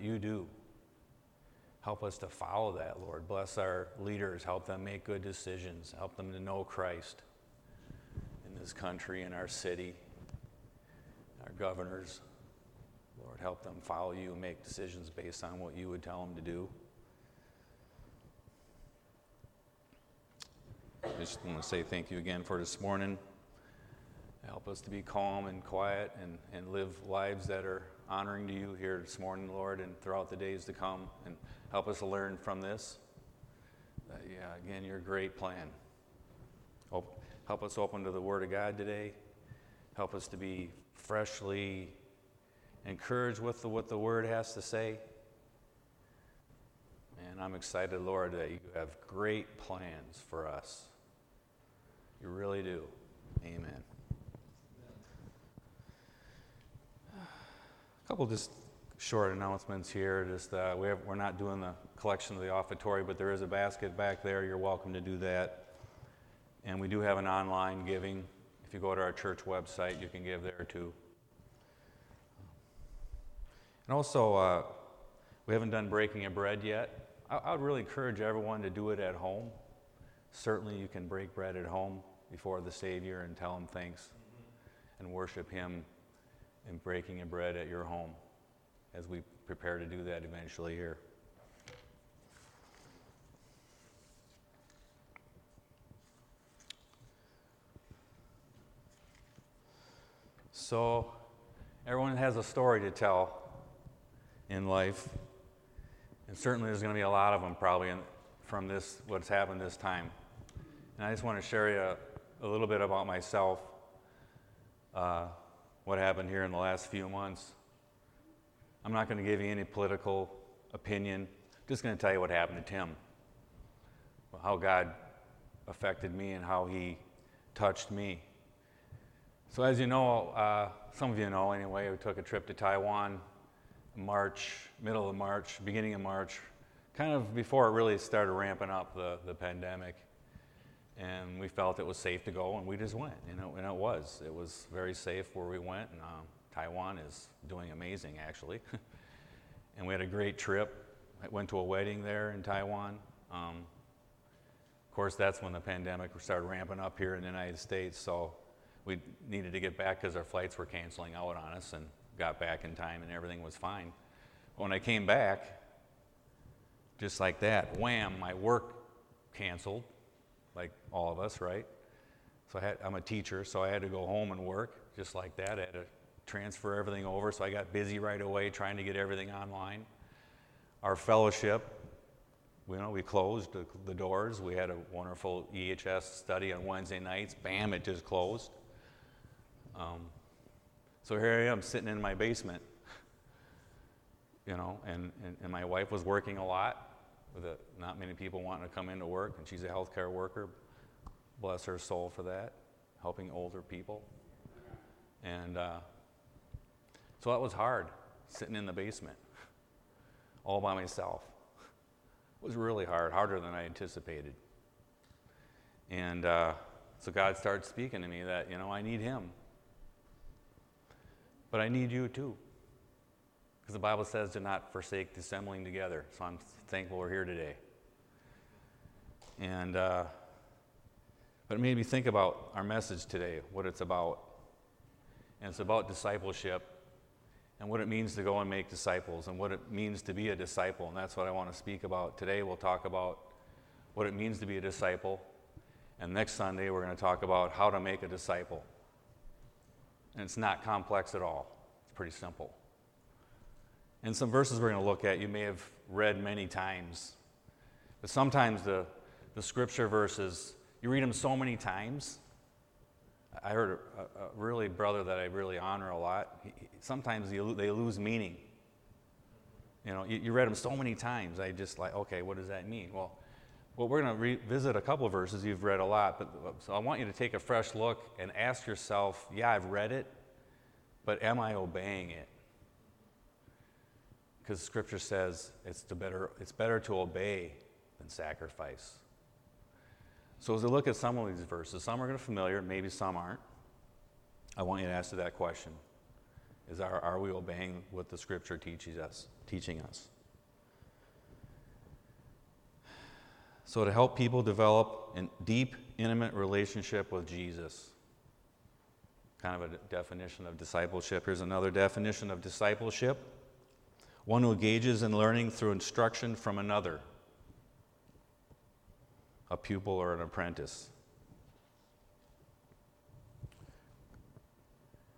but you do. Help us to follow that, Lord. Bless our leaders. Help them make good decisions. Help them to know Christ in this country, in our city, our governors. Lord, help them follow you and make decisions based on what you would tell them to do. I just want to say thank you again for this morning. Help us to be calm and quiet and, and live lives that are honoring to you here this morning, Lord, and throughout the days to come. And help us to learn from this. That, yeah, again, your great plan. Help us open to the Word of God today. Help us to be freshly encouraged with the, what the Word has to say. And I'm excited, Lord, that you have great plans for us. You really do. Amen. Couple just short announcements here. Just uh, we have, we're not doing the collection of the offertory, but there is a basket back there. You're welcome to do that. And we do have an online giving. If you go to our church website, you can give there too. And also, uh, we haven't done breaking of bread yet. I, I would really encourage everyone to do it at home. Certainly, you can break bread at home before the Savior and tell him thanks and worship him in breaking of bread at your home as we prepare to do that eventually here. So, everyone has a story to tell in life, and certainly there's going to be a lot of them probably in, from this what's happened this time. And I just want to share you a little bit about myself, uh, what happened here in the last few months. I'm not going to give you any political opinion. I'm just going to tell you what happened to Tim, how God affected me and how he touched me. So, as you know, uh, some of you know anyway, we took a trip to Taiwan March, middle of March, beginning of March, kind of before it really started ramping up the, the pandemic and we felt it was safe to go, and we just went. You know, and it was. It was very safe where we went, and um, Taiwan is doing amazing actually. and we had a great trip. I went to a wedding there in Taiwan. Um, of course, that's when the pandemic started ramping up here in the United States, so we needed to get back because our flights were canceling out on us, and got back in time, and everything was fine. When I came back, just like that, wham, my work canceled like all of us, right? So I had, I'm a teacher, so I had to go home and work just like that. I had to transfer everything over, so I got busy right away trying to get everything online. Our fellowship, you know, we closed the, the doors. We had a wonderful EHS study on Wednesday nights. Bam, it just closed. Um, so here I am sitting in my basement, you know, and, and, and my wife was working a lot with a, not many people wanting to come into work, and she's a healthcare worker. Bless her soul for that, helping older people. And uh, so that was hard, sitting in the basement, all by myself. It was really hard, harder than I anticipated. And uh, so God started speaking to me that, you know, I need Him. But I need you too. Because the Bible says to not forsake assembling together. So I'm thankful we're here today. And, uh, but it made me think about our message today, what it's about. And it's about discipleship and what it means to go and make disciples and what it means to be a disciple. And that's what I want to speak about today. We'll talk about what it means to be a disciple. And next Sunday, we're going to talk about how to make a disciple. And it's not complex at all, it's pretty simple. And some verses we're going to look at, you may have read many times. But sometimes the, the scripture verses, you read them so many times. I heard a, a really brother that I really honor a lot. He, sometimes they lose meaning. You know, you, you, read them so many times. I just like, okay, what does that mean? Well, well, we're going to revisit a couple of verses you've read a lot, but uh, so I want you to take a fresh look and ask yourself, yeah, I've read it, but am I obeying it? Because Scripture says it's, better, it's better to obey than sacrifice. So, as we look at some of these verses, some are going to familiar, maybe some aren't. I want you to answer that question Is are we obeying what the Scripture teaches us, teaching us? So, to help people develop a deep, intimate relationship with Jesus, kind of a definition of discipleship. Here's another definition of discipleship one who engages in learning through instruction from another, a pupil or an apprentice.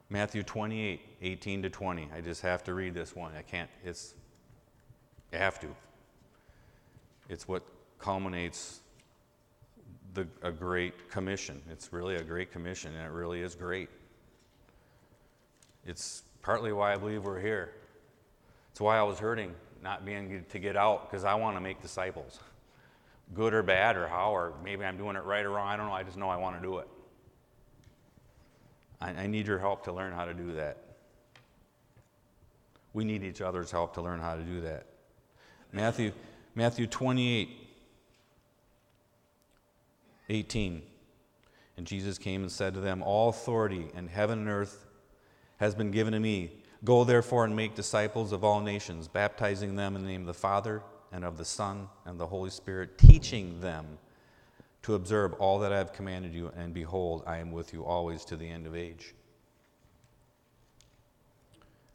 Matthew 28, 18 to 20. I just have to read this one. I can't, it's, I have to. It's what culminates the, a great commission. It's really a great commission, and it really is great. It's partly why I believe we're here. It's why I was hurting not being to get out because I want to make disciples. Good or bad or how, or maybe I'm doing it right or wrong. I don't know. I just know I want to do it. I, I need your help to learn how to do that. We need each other's help to learn how to do that. Matthew, Matthew 28, 18. And Jesus came and said to them, All authority in heaven and earth has been given to me. Go therefore and make disciples of all nations, baptizing them in the name of the Father and of the Son and the Holy Spirit, teaching them to observe all that I have commanded you, and behold, I am with you always to the end of age.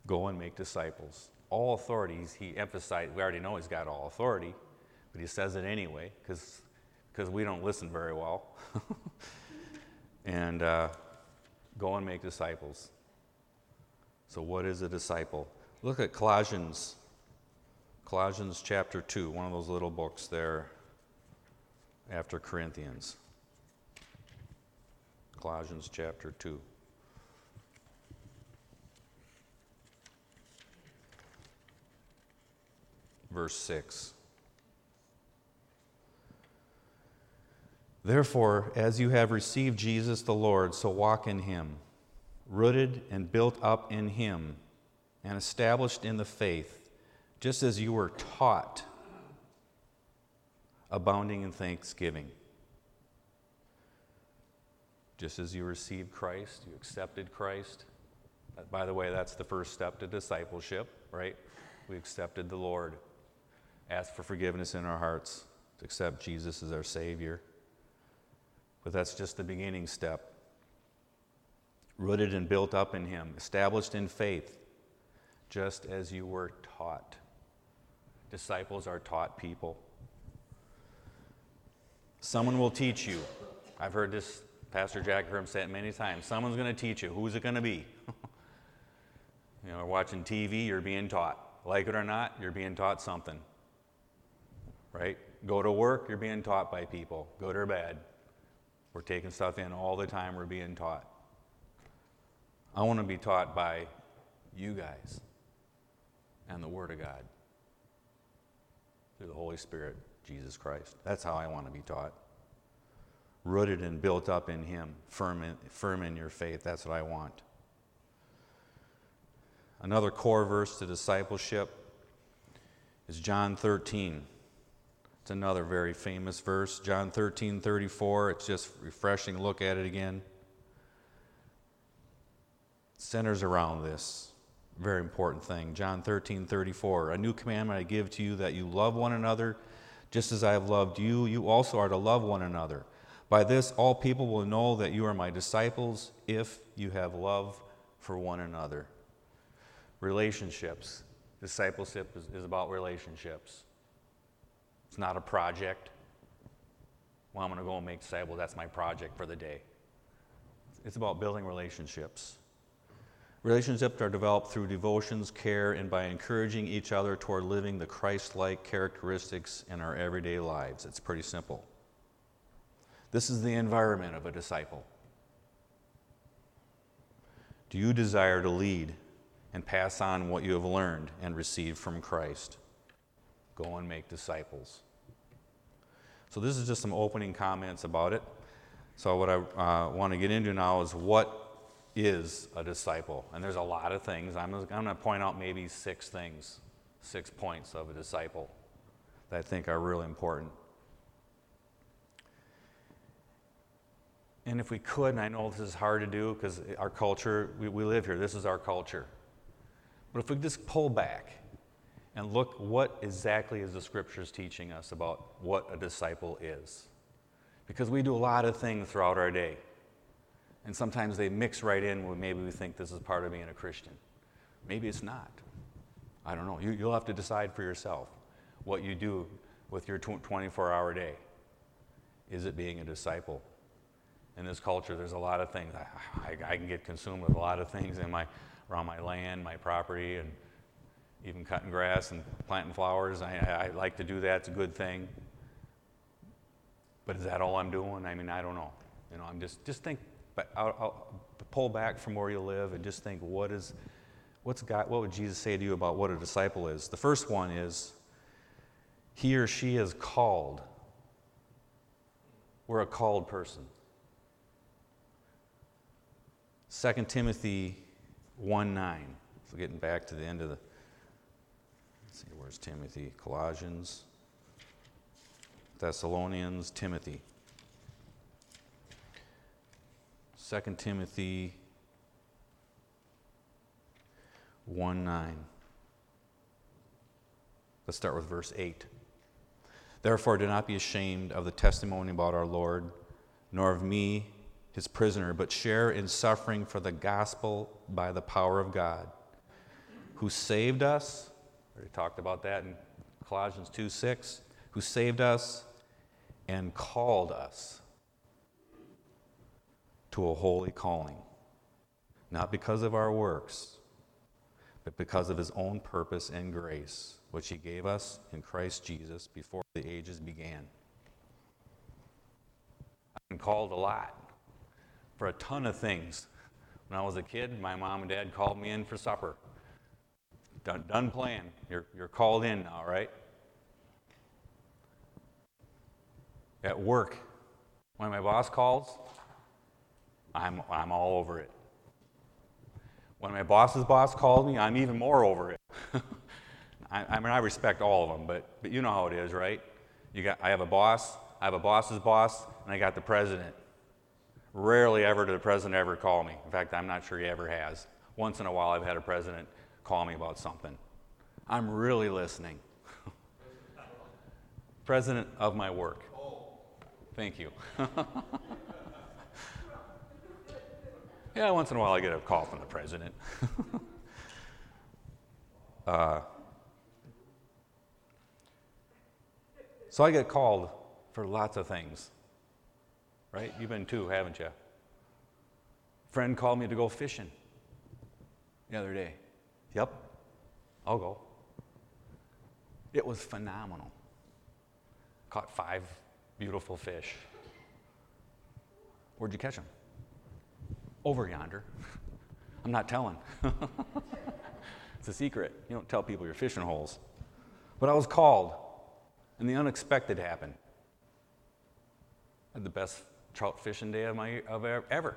Go and make disciples. All authorities, he emphasized, we already know he's got all authority, but he says it anyway because we don't listen very well. and uh, go and make disciples. So, what is a disciple? Look at Colossians, Colossians chapter 2, one of those little books there after Corinthians. Colossians chapter 2. Verse 6. Therefore, as you have received Jesus the Lord, so walk in him rooted and built up in Him and established in the faith, just as you were taught, abounding in thanksgiving. Just as you received Christ, you accepted Christ. Uh, by the way, that's the first step to discipleship, right? We accepted the Lord, asked for forgiveness in our hearts, to accept Jesus as our Savior. But that's just the beginning step rooted and built up in Him, established in faith, just as you were taught. Disciples are taught people. Someone will teach you. I've heard this, Pastor Jack Herm say it many times. Someone's going to teach you. Who's it going to be? you know, watching TV, you're being taught. Like it or not, you're being taught something. Right? Go to work, you're being taught by people, good or bad. We're taking stuff in all the time, we're being taught. I want to be taught by you guys and the Word of God through the Holy Spirit, Jesus Christ. That's how I want to be taught. Rooted and built up in Him, firm in, firm in your faith. That's what I want. Another core verse to discipleship is John 13. It's another very famous verse. John 13, 34. It's just refreshing. Look at it again centers around this very important thing. John 13, 34. A new commandment I give to you that you love one another just as I have loved you. You also are to love one another. By this, all people will know that you are my disciples if you have love for one another. Relationships. Discipleship is, is about relationships. It's not a project. Well, I'm going to go and make disciples. That's my project for the day. It's about building relationships. Relationships are developed through devotions, care, and by encouraging each other toward living the Christ like characteristics in our everyday lives. It's pretty simple. This is the environment of a disciple. Do you desire to lead and pass on what you have learned and received from Christ? Go and make disciples. So, this is just some opening comments about it. So, what I uh, want to get into now is what is a disciple. And there's a lot of things. I'm, I'm going to point out maybe six things, six points of a disciple that I think are really important. And if we could, and I know this is hard to do because our culture, we, we live here, this is our culture. But if we just pull back and look what exactly is the scriptures teaching us about what a disciple is. Because we do a lot of things throughout our day. And sometimes they mix right in maybe we think this is part of being a Christian. Maybe it's not. I don't know. You, will have to decide for yourself what you do with your 24 hour day. Is it being a disciple? In this culture, there's a lot of things. I, I, I can get consumed with a lot of things in my, around my land, my property, and even cutting grass and planting flowers. I, I like to do that, it's a good thing. But is that all I'm doing? I mean, I don't know. You know, I'm just, just think, I'll, I'll pull back from where you live and just think, what is, what's God, what would Jesus say to you about what a disciple is? The first one is, he or she is called. We're a called person. 2 Timothy 1 9. So getting back to the end of the Let's see, where's Timothy? Colossians, Thessalonians, Timothy. 2 Timothy 1 9. Let's start with verse 8. Therefore, do not be ashamed of the testimony about our Lord, nor of me, his prisoner, but share in suffering for the gospel by the power of God, who saved us already talked about that in Colossians 2 6, who saved us and called us to a holy calling, not because of our works, but because of his own purpose and grace, which he gave us in Christ Jesus before the ages began. I've been called a lot for a ton of things. When I was a kid, my mom and dad called me in for supper. Done, done playing. You're, you're called in now, right? At work, when my boss calls, I'm, I'm all over it. When my boss's boss calls me, I'm even more over it. I, I, mean, I respect all of them, but, but you know how it is, right? You got, I have a boss, I have a boss's boss, and I got the president. Rarely ever did the president ever call me. In fact, I'm not sure he ever has. Once in a while, I've had a president call me about something. I'm really listening. President of my work. Oh. Thank you. yeah, once in a while I get a call from the president. uh, so I get called for lots of things. Right? You've been too, haven't you? Friend called me to go fishing the other day. Yep, I'll go. It was phenomenal. Caught five beautiful fish. Where'd you catch them? Over yonder. I'm not telling. it's a secret. You don't tell people your fishing holes. But I was called, and the unexpected happened. I had the best trout fishing day of my of ever.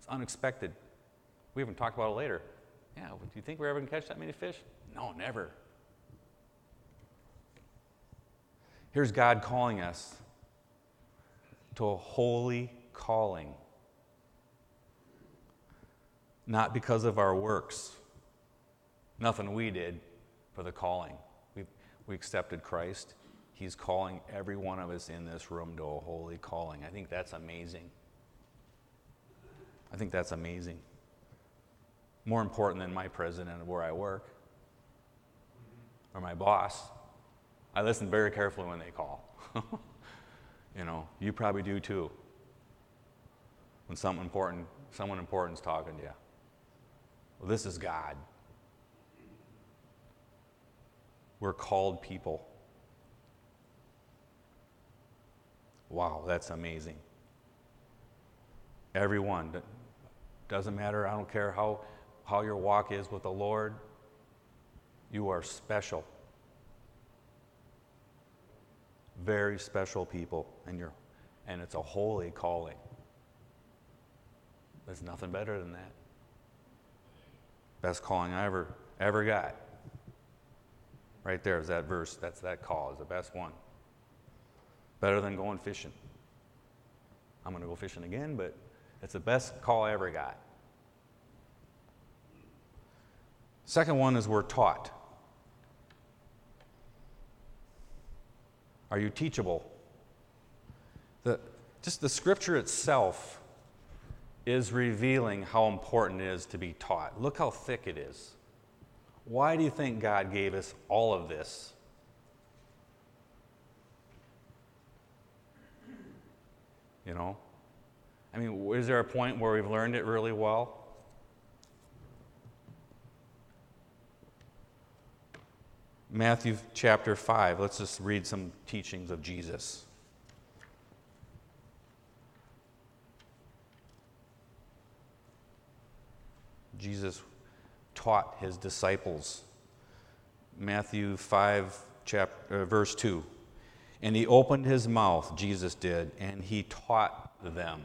It's unexpected. We haven't talked about it later. Yeah, do you think we're ever to catch that many fish? No, never. Here's God calling us to a holy calling. Not because of our works, nothing we did for the calling. We, we accepted Christ. He's calling every one of us in this room to a holy calling. I think that's amazing. I think that's amazing more important than my president of where I work or my boss. I listen very carefully when they call. you know, you probably do too. When something important, someone important's talking to you. Well, this is God. We're called people. Wow, that's amazing. Everyone. Doesn't matter, I don't care how how your walk is with the Lord, you are special. Very special people, and, you're, and it's a holy calling. There's nothing better than that. Best calling I ever ever got. Right there is that verse. That's that call is the best one. Better than going fishing. I'm going to go fishing again, but it's the best call I ever got. Second one is we're taught. Are you teachable? The, just the scripture itself is revealing how important it is to be taught. Look how thick it is. Why do you think God gave us all of this? You know? I mean, is there a point where we've learned it really well? Matthew chapter 5. Let's just read some teachings of Jesus. Jesus taught his disciples. Matthew 5, chapter, uh, verse 2. And he opened his mouth, Jesus did, and he taught them,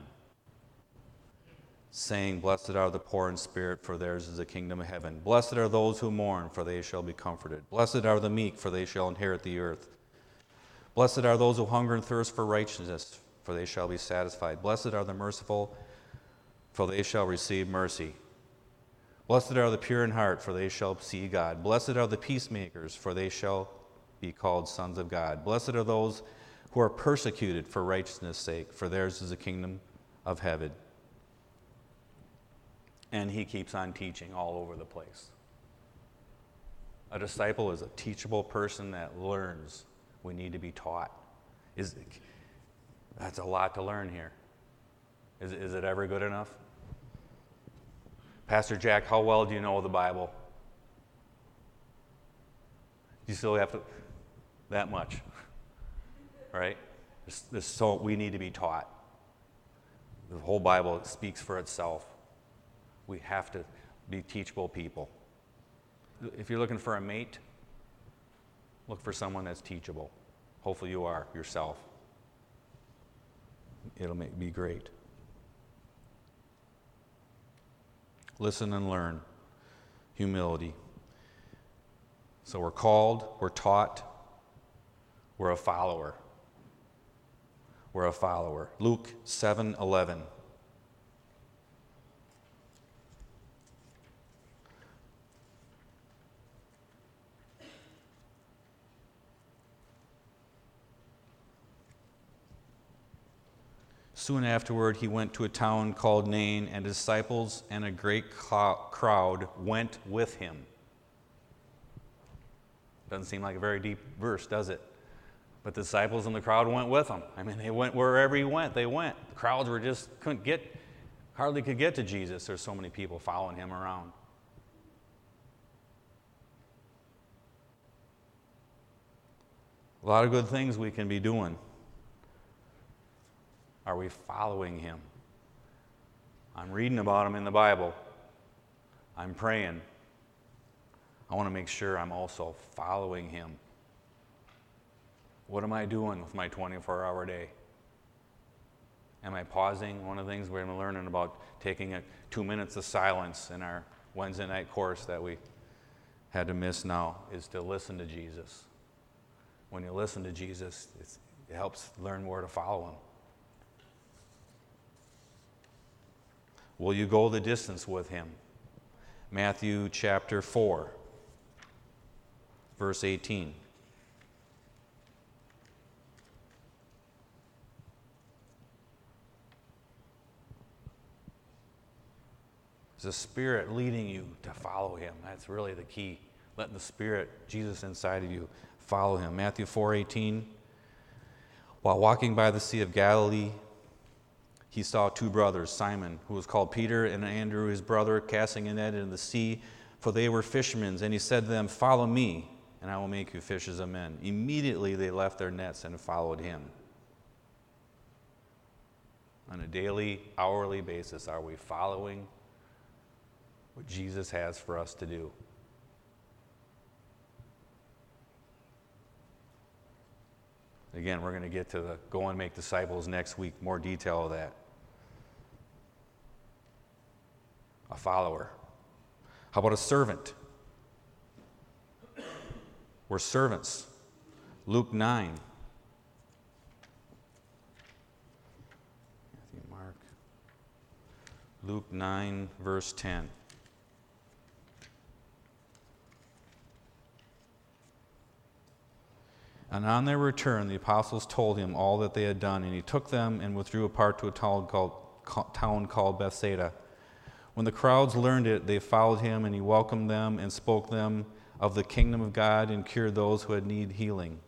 saying, Blessed are the poor in spirit, for theirs is the kingdom of heaven. Blessed are those who mourn, for they shall be comforted. Blessed are the meek, for they shall inherit the earth. Blessed are those who hunger and thirst for righteousness, for they shall be satisfied. Blessed are the merciful, for they shall receive mercy. Blessed are the pure in heart, for they shall see God. Blessed are the peacemakers, for they shall be called sons of God. Blessed are those who are persecuted for righteousness' sake, for theirs is the kingdom of heaven. And he keeps on teaching all over the place. A disciple is a teachable person that learns. We need to be taught. Is, that's a lot to learn here. Is, is it ever good enough? Pastor Jack, how well do you know the Bible? You still have to, that much, right? This, this, so we need to be taught. The whole Bible speaks for itself. We have to be teachable people. If you're looking for a mate, look for someone that's teachable. Hopefully, you are yourself. It'll make, be great. Listen and learn. Humility. So we're called, we're taught, we're a follower. We're a follower. Luke 7 11. Soon afterward, he went to a town called Nain, and disciples and a great crowd went with him. Doesn't seem like a very deep verse, does it? But the disciples and the crowd went with him. I mean, they went wherever he went, they went. The crowds were just, couldn't get, hardly could get to Jesus. There's so many people following him around. A lot of good things we can be doing. Are we following him? I'm reading about him in the Bible. I'm praying. I want to make sure I'm also following him. What am I doing with my 24 hour day? Am I pausing? One of the things we're learning about taking a, two minutes of silence in our Wednesday night course that we had to miss now is to listen to Jesus. When you listen to Jesus, it helps learn where to follow him. Will you go the distance with him? Matthew chapter 4, verse 18. Is the Spirit leading you to follow Him? That's really the key. Letting the Spirit, Jesus inside of you, follow Him. Matthew 4:18. While walking by the Sea of Galilee, he saw two brothers, Simon, who was called Peter, and Andrew, his brother, casting a net into the sea, for they were fishermen. And he said to them, Follow me, and I will make you fishers of men. Immediately they left their nets and followed him. On a daily, hourly basis, are we following what Jesus has for us to do? Again, we're going to get to the go and make disciples next week, more detail of that. a follower. How about a servant? We're servants. Luke 9. Matthew, Mark. Luke 9, verse 10. And on their return, the apostles told him all that they had done, and he took them and withdrew apart to a town called, town called Bethsaida. When the crowds learned it, they followed him, and he welcomed them and spoke them of the kingdom of God and cured those who had need healing.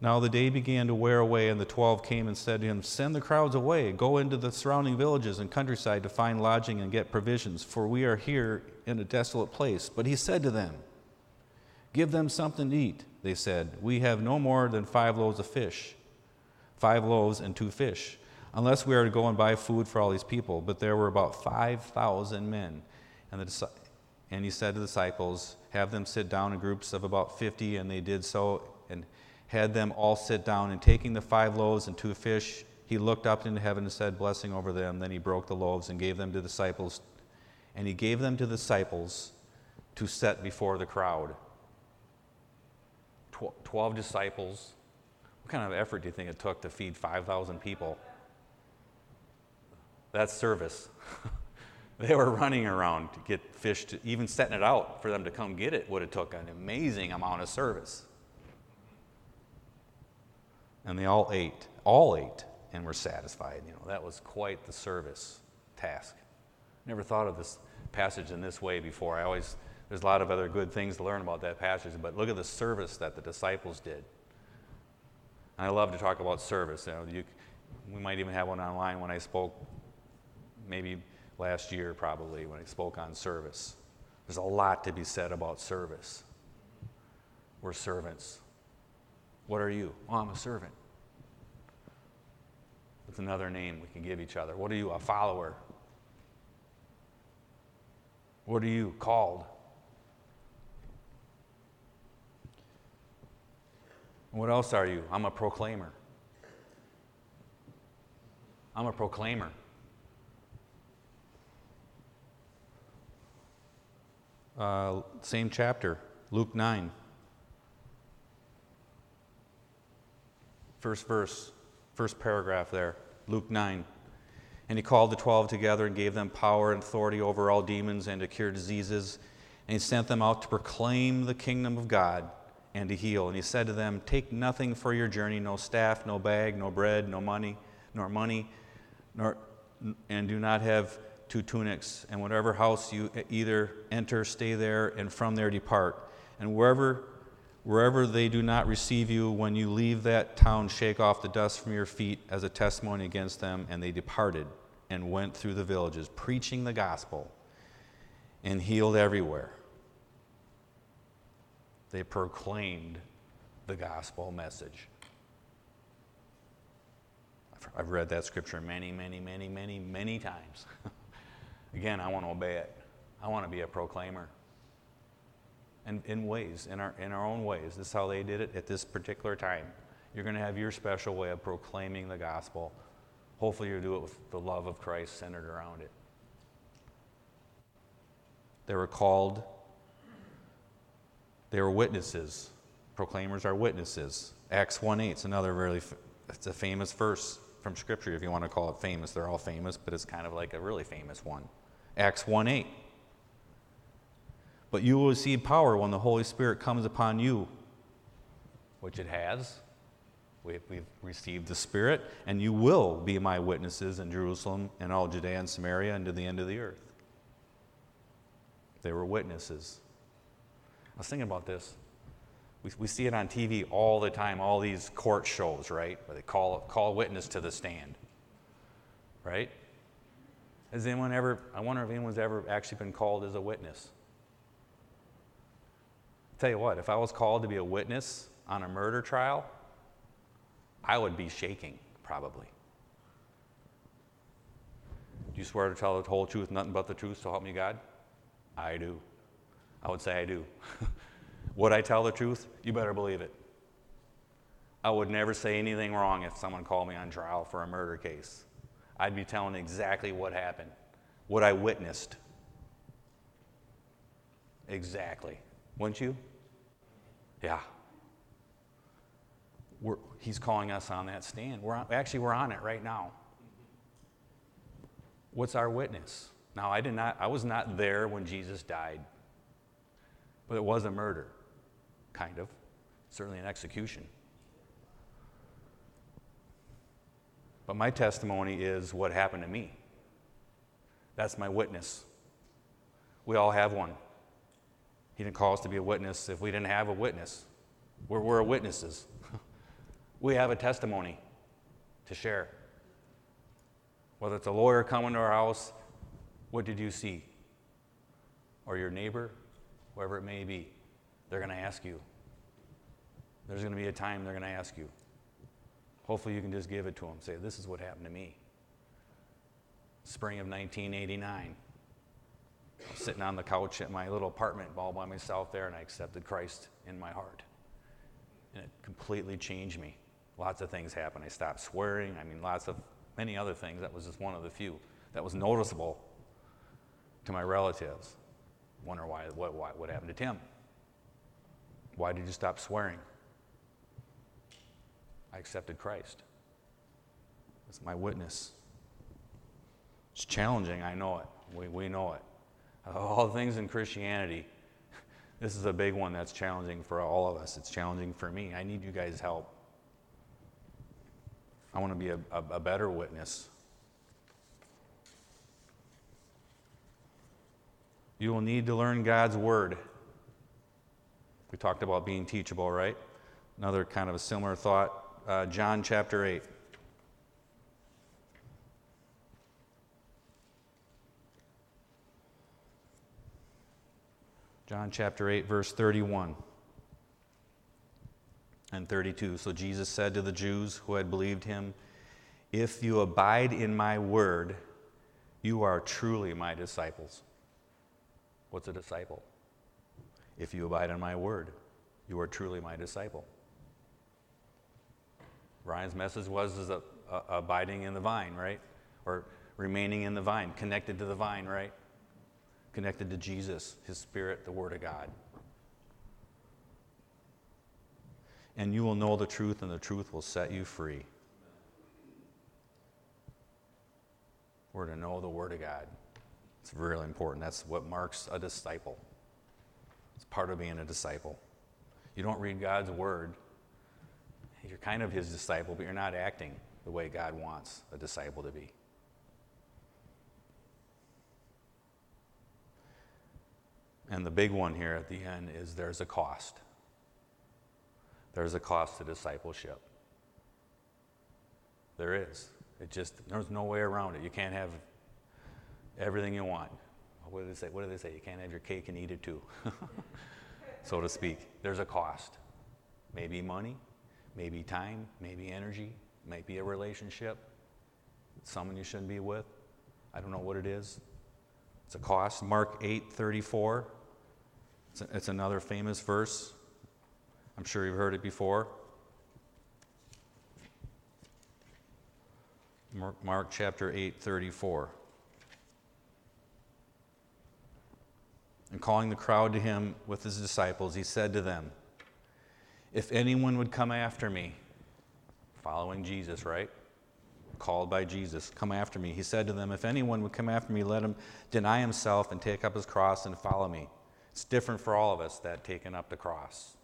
Now the day began to wear away, and the twelve came and said to him, Send the crowds away, go into the surrounding villages and countryside to find lodging and get provisions, for we are here in a desolate place. But he said to them, Give them something to eat, they said. We have no more than five loaves of fish, five loaves and two fish, unless we are to go and buy food for all these people. But there were about 5,000 men. And, the, and he said to the disciples, Have them sit down in groups of about 50, and they did so. And had them all sit down, and taking the five loaves and two fish, he looked up into heaven and said, Blessing over them. Then he broke the loaves and gave them to the disciples. And he gave them to the disciples to set before the crowd. Twelve disciples. What kind of effort do you think it took to feed 5,000 people? That's service. they were running around to get fish, to, even setting it out for them to come get it would have took an amazing amount of service and they all ate, all ate, and were satisfied. You know, that was quite the service task. Never thought of this passage in this way before. I always, there's a lot of other good things to learn about that passage, but look at the service that the disciples did. And I love to talk about service. You know, you, we might even have one online when I spoke, maybe last year probably, when I spoke on service. There's a lot to be said about service. We're servants. What are you? Oh, I'm a servant. It's another name we can give each other. What are you? A follower. What are you called? What else are you? I'm a proclaimer. I'm a proclaimer. Uh, same chapter, Luke 9. First verse, first paragraph there, Luke 9. And he called the twelve together and gave them power and authority over all demons and to cure diseases. And he sent them out to proclaim the kingdom of God and to heal. And he said to them, Take nothing for your journey no staff, no bag, no bread, no money, nor money, nor, and do not have two tunics. And whatever house you either enter, stay there, and from there depart. And wherever Wherever they do not receive you, when you leave that town, shake off the dust from your feet as a testimony against them. And they departed and went through the villages, preaching the gospel and healed everywhere. They proclaimed the gospel message. I've read that scripture many, many, many, many, many times. Again, I want to obey it. I want to be a proclaimer and in ways, in our, in our own ways. This is how they did it at this particular time. You're going to have your special way of proclaiming the gospel. Hopefully, you do it with the love of Christ centered around it. They were called, they were witnesses. Proclaimers are witnesses. Acts 1 8 is another really, it's a famous verse from Scripture, if you want to call it famous. They're all famous, but it's kind of like a really famous one. Acts 1 8. But you will receive power when the Holy Spirit comes upon you, which it has. We've received the Spirit, and you will be my witnesses in Jerusalem and all Judea and Samaria and to the end of the earth. They were witnesses. I was thinking about this. We, we see it on TV all the time, all these court shows, right? Where they call, call witness to the stand, right? Has anyone ever, I wonder if anyone's ever actually been called as a witness. Tell you what, if I was called to be a witness on a murder trial, I would be shaking, probably. Do you swear to tell the whole truth, nothing but the truth, so help me God? I do. I would say I do. would I tell the truth? You better believe it. I would never say anything wrong if someone called me on trial for a murder case. I'd be telling exactly what happened, what I witnessed. Exactly. Wouldn't you? Yeah. We're, he's calling us on that stand. We're on, actually, we're on it right now. What's our witness? Now, I, did not, I was not there when Jesus died, but it was a murder, kind of. certainly an execution. But my testimony is what happened to me. That's my witness. We all have one. He didn't call us to be a witness if we didn't have a witness. We're, we're witnesses. we have a testimony to share. Whether it's a lawyer coming to our house, what did you see? Or your neighbor, whoever it may be, they're going to ask you. There's going to be a time they're going to ask you. Hopefully, you can just give it to them. Say, This is what happened to me. Spring of 1989. sitting on the couch at my little apartment all by myself there, and I accepted Christ in my heart. And it completely changed me. Lots of things happened. I stopped swearing. I mean, lots of many other things. That was just one of the few that was noticeable to my relatives. Wonder why, what, what, what happened to Tim? Why did you stop swearing? I accepted Christ. That's my witness. It's challenging, I know it. We, we know it. All things in Christianity, this is a big one that's challenging for all of us. It's challenging for me. I need you guys' help. I want to be a, a, a better witness. You will need to learn God's Word. We talked about being teachable, right? Another kind of a similar thought uh, John chapter 8. John chapter 8, verse 31 and 32. So Jesus said to the Jews who had believed him, If you abide in my word, you are truly my disciples. What's a disciple? If you abide in my word, you are truly my disciple. Ryan's message was is a, a, abiding in the vine, right? Or remaining in the vine, connected to the vine, right? Connected to Jesus, His Spirit, the Word of God. And you will know the truth, and the truth will set you free. We're to know the Word of God. It's really important. That's what marks a disciple. It's part of being a disciple. You don't read God's Word you're kind of his disciple, but you're not acting the way God wants a disciple to be. And the big one here at the end is there's a cost. There's a cost to discipleship. There is. It just there's no way around it. You can't have everything you want. What do they say? What do they say? You can't have your cake and eat it too, so to speak. There's a cost. Maybe money, maybe time, maybe energy, maybe a relationship, someone you shouldn't be with. I don't know what it is. It's a cost. Mark 8 34. It's, a, it's another famous verse. I'm sure you've heard it before. Mark, Mark chapter 8 34. And calling the crowd to him with his disciples, he said to them, if anyone would come after me, following Jesus, right? Called by Jesus, come after me. He said to them, If anyone would come after me, let him deny himself and take up his cross and follow me. It's different for all of us that taking up the cross.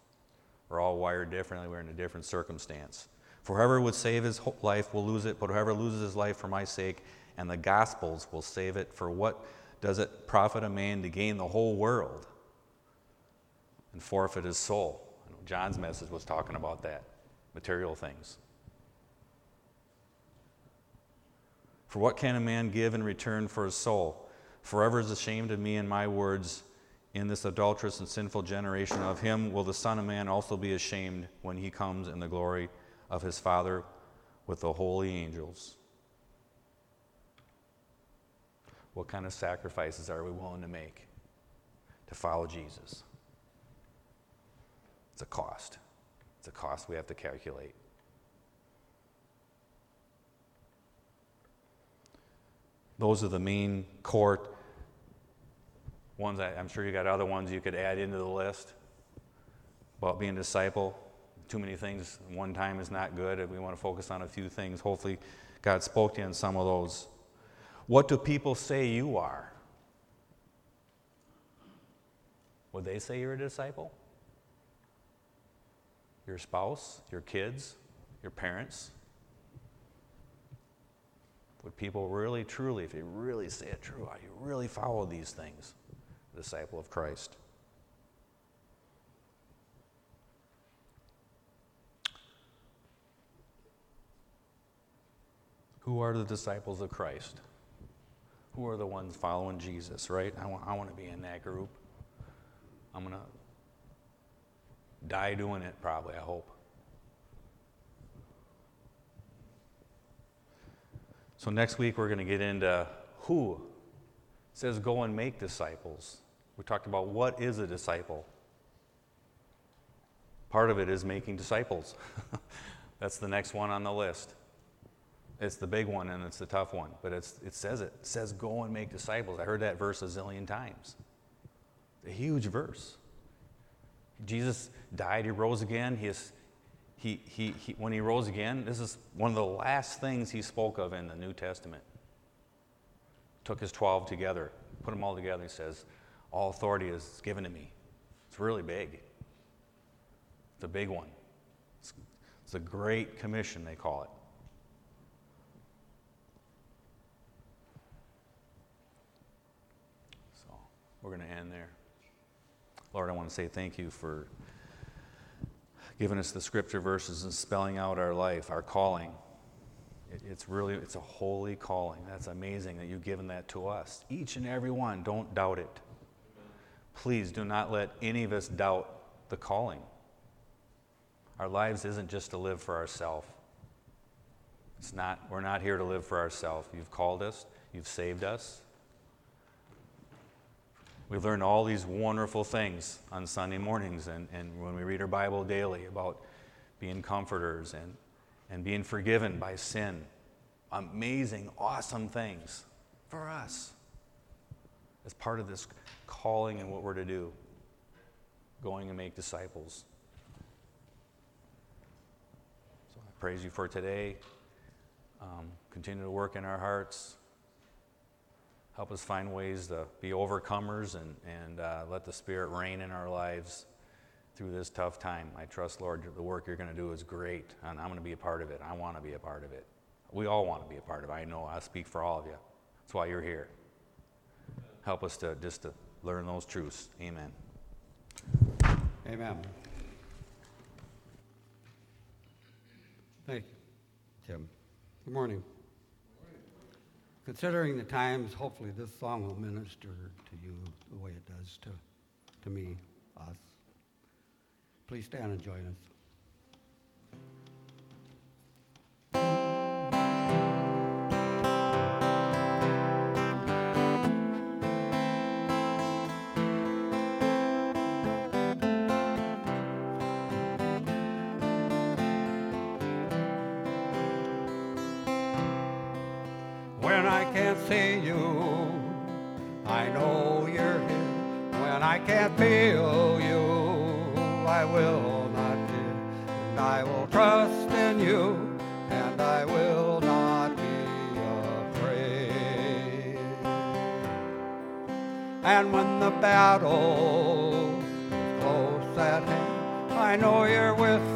We're all wired differently, we're in a different circumstance. For whoever would save his life will lose it, but whoever loses his life for my sake and the gospel's will save it. For what does it profit a man to gain the whole world and forfeit his soul? John's message was talking about that material things. For what can a man give in return for his soul? Forever is ashamed of me and my words in this adulterous and sinful generation. Of him will the Son of Man also be ashamed when he comes in the glory of his Father with the holy angels. What kind of sacrifices are we willing to make to follow Jesus? It's a cost. It's a cost we have to calculate. Those are the main court ones. I, am sure you got other ones you could add into the list about being a disciple. Too many things one time is not good. We want to focus on a few things. Hopefully, God spoke to you on some of those. What do people say you are? Would they say you're a disciple? your spouse, your kids, your parents? Would people really, truly, if they really say it true, are you really follow these things, disciple of Christ? Who are the disciples of Christ? Who are the ones following Jesus, right? I want, I want to be in that group. I'm going to die doing it, probably, I hope. So, next week we're going to get into who. It says, go and make disciples. We talked about what is a disciple. Part of it is making disciples. That's the next one on the list. It's the big one and it's the tough one, but it's, it says it. It says, go and make disciples. I heard that verse a zillion times. a huge verse. Jesus died, he rose again. He, is, he, he, he, when he rose again, this is one of the last things he spoke of in the New Testament. Took his 12 together, put them all together. He says, All authority is given to me. It's really big. It's a big one. It's, it's a great commission, they call it. We're going to end there. Lord, I want to say thank you for giving us the scripture verses and spelling out our life, our calling. It, it's really, it's a holy calling. That's amazing that you've given that to us. Each and every one, don't doubt it. Please do not let any of us doubt the calling. Our lives isn't just to live for ourselves. It's not, we're not here to live for ourselves. You've called us, you've saved us, we learn all these wonderful things on Sunday mornings and, and when we read our Bible daily about being comforters and, and being forgiven by sin. Amazing, awesome things for us as part of this calling and what we're to do going and make disciples. So I praise you for today. Um, continue to work in our hearts. Help us find ways to be overcomers and, and uh, let the Spirit reign in our lives through this tough time. I trust, Lord, the work you're going to do is great, and I'm going to be a part of it. I want to be a part of it. We all want to be a part of it. I know I speak for all of you. That's why you're here. Help us to just to learn those truths. Amen. Amen. Thank you, Tim. Good morning. Considering the times, hopefully this song will minister to you the way it does to, to me, us. Please stand and join us. See you. I know you're here when I can't feel you. I will not fear, and I will trust in you, and I will not be afraid. And when the battle is close at hand, I know you're with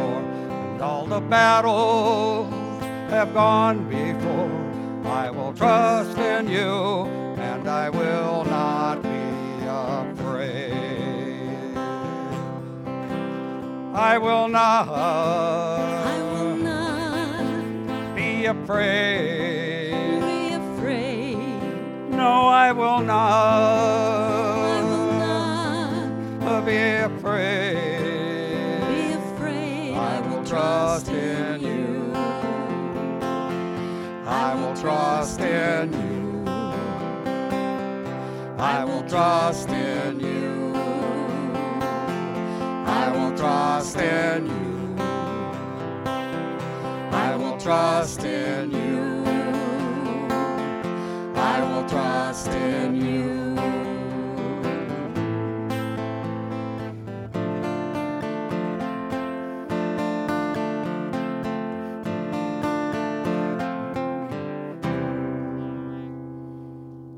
shore, and all the battles have gone before. I will trust in you, and I will not be afraid. I will not, I will not be afraid. be afraid. No, I will I will not be afraid. Trust in you. I will trust in you. I will trust in you. I will trust in you. I will trust in you. I will trust in you.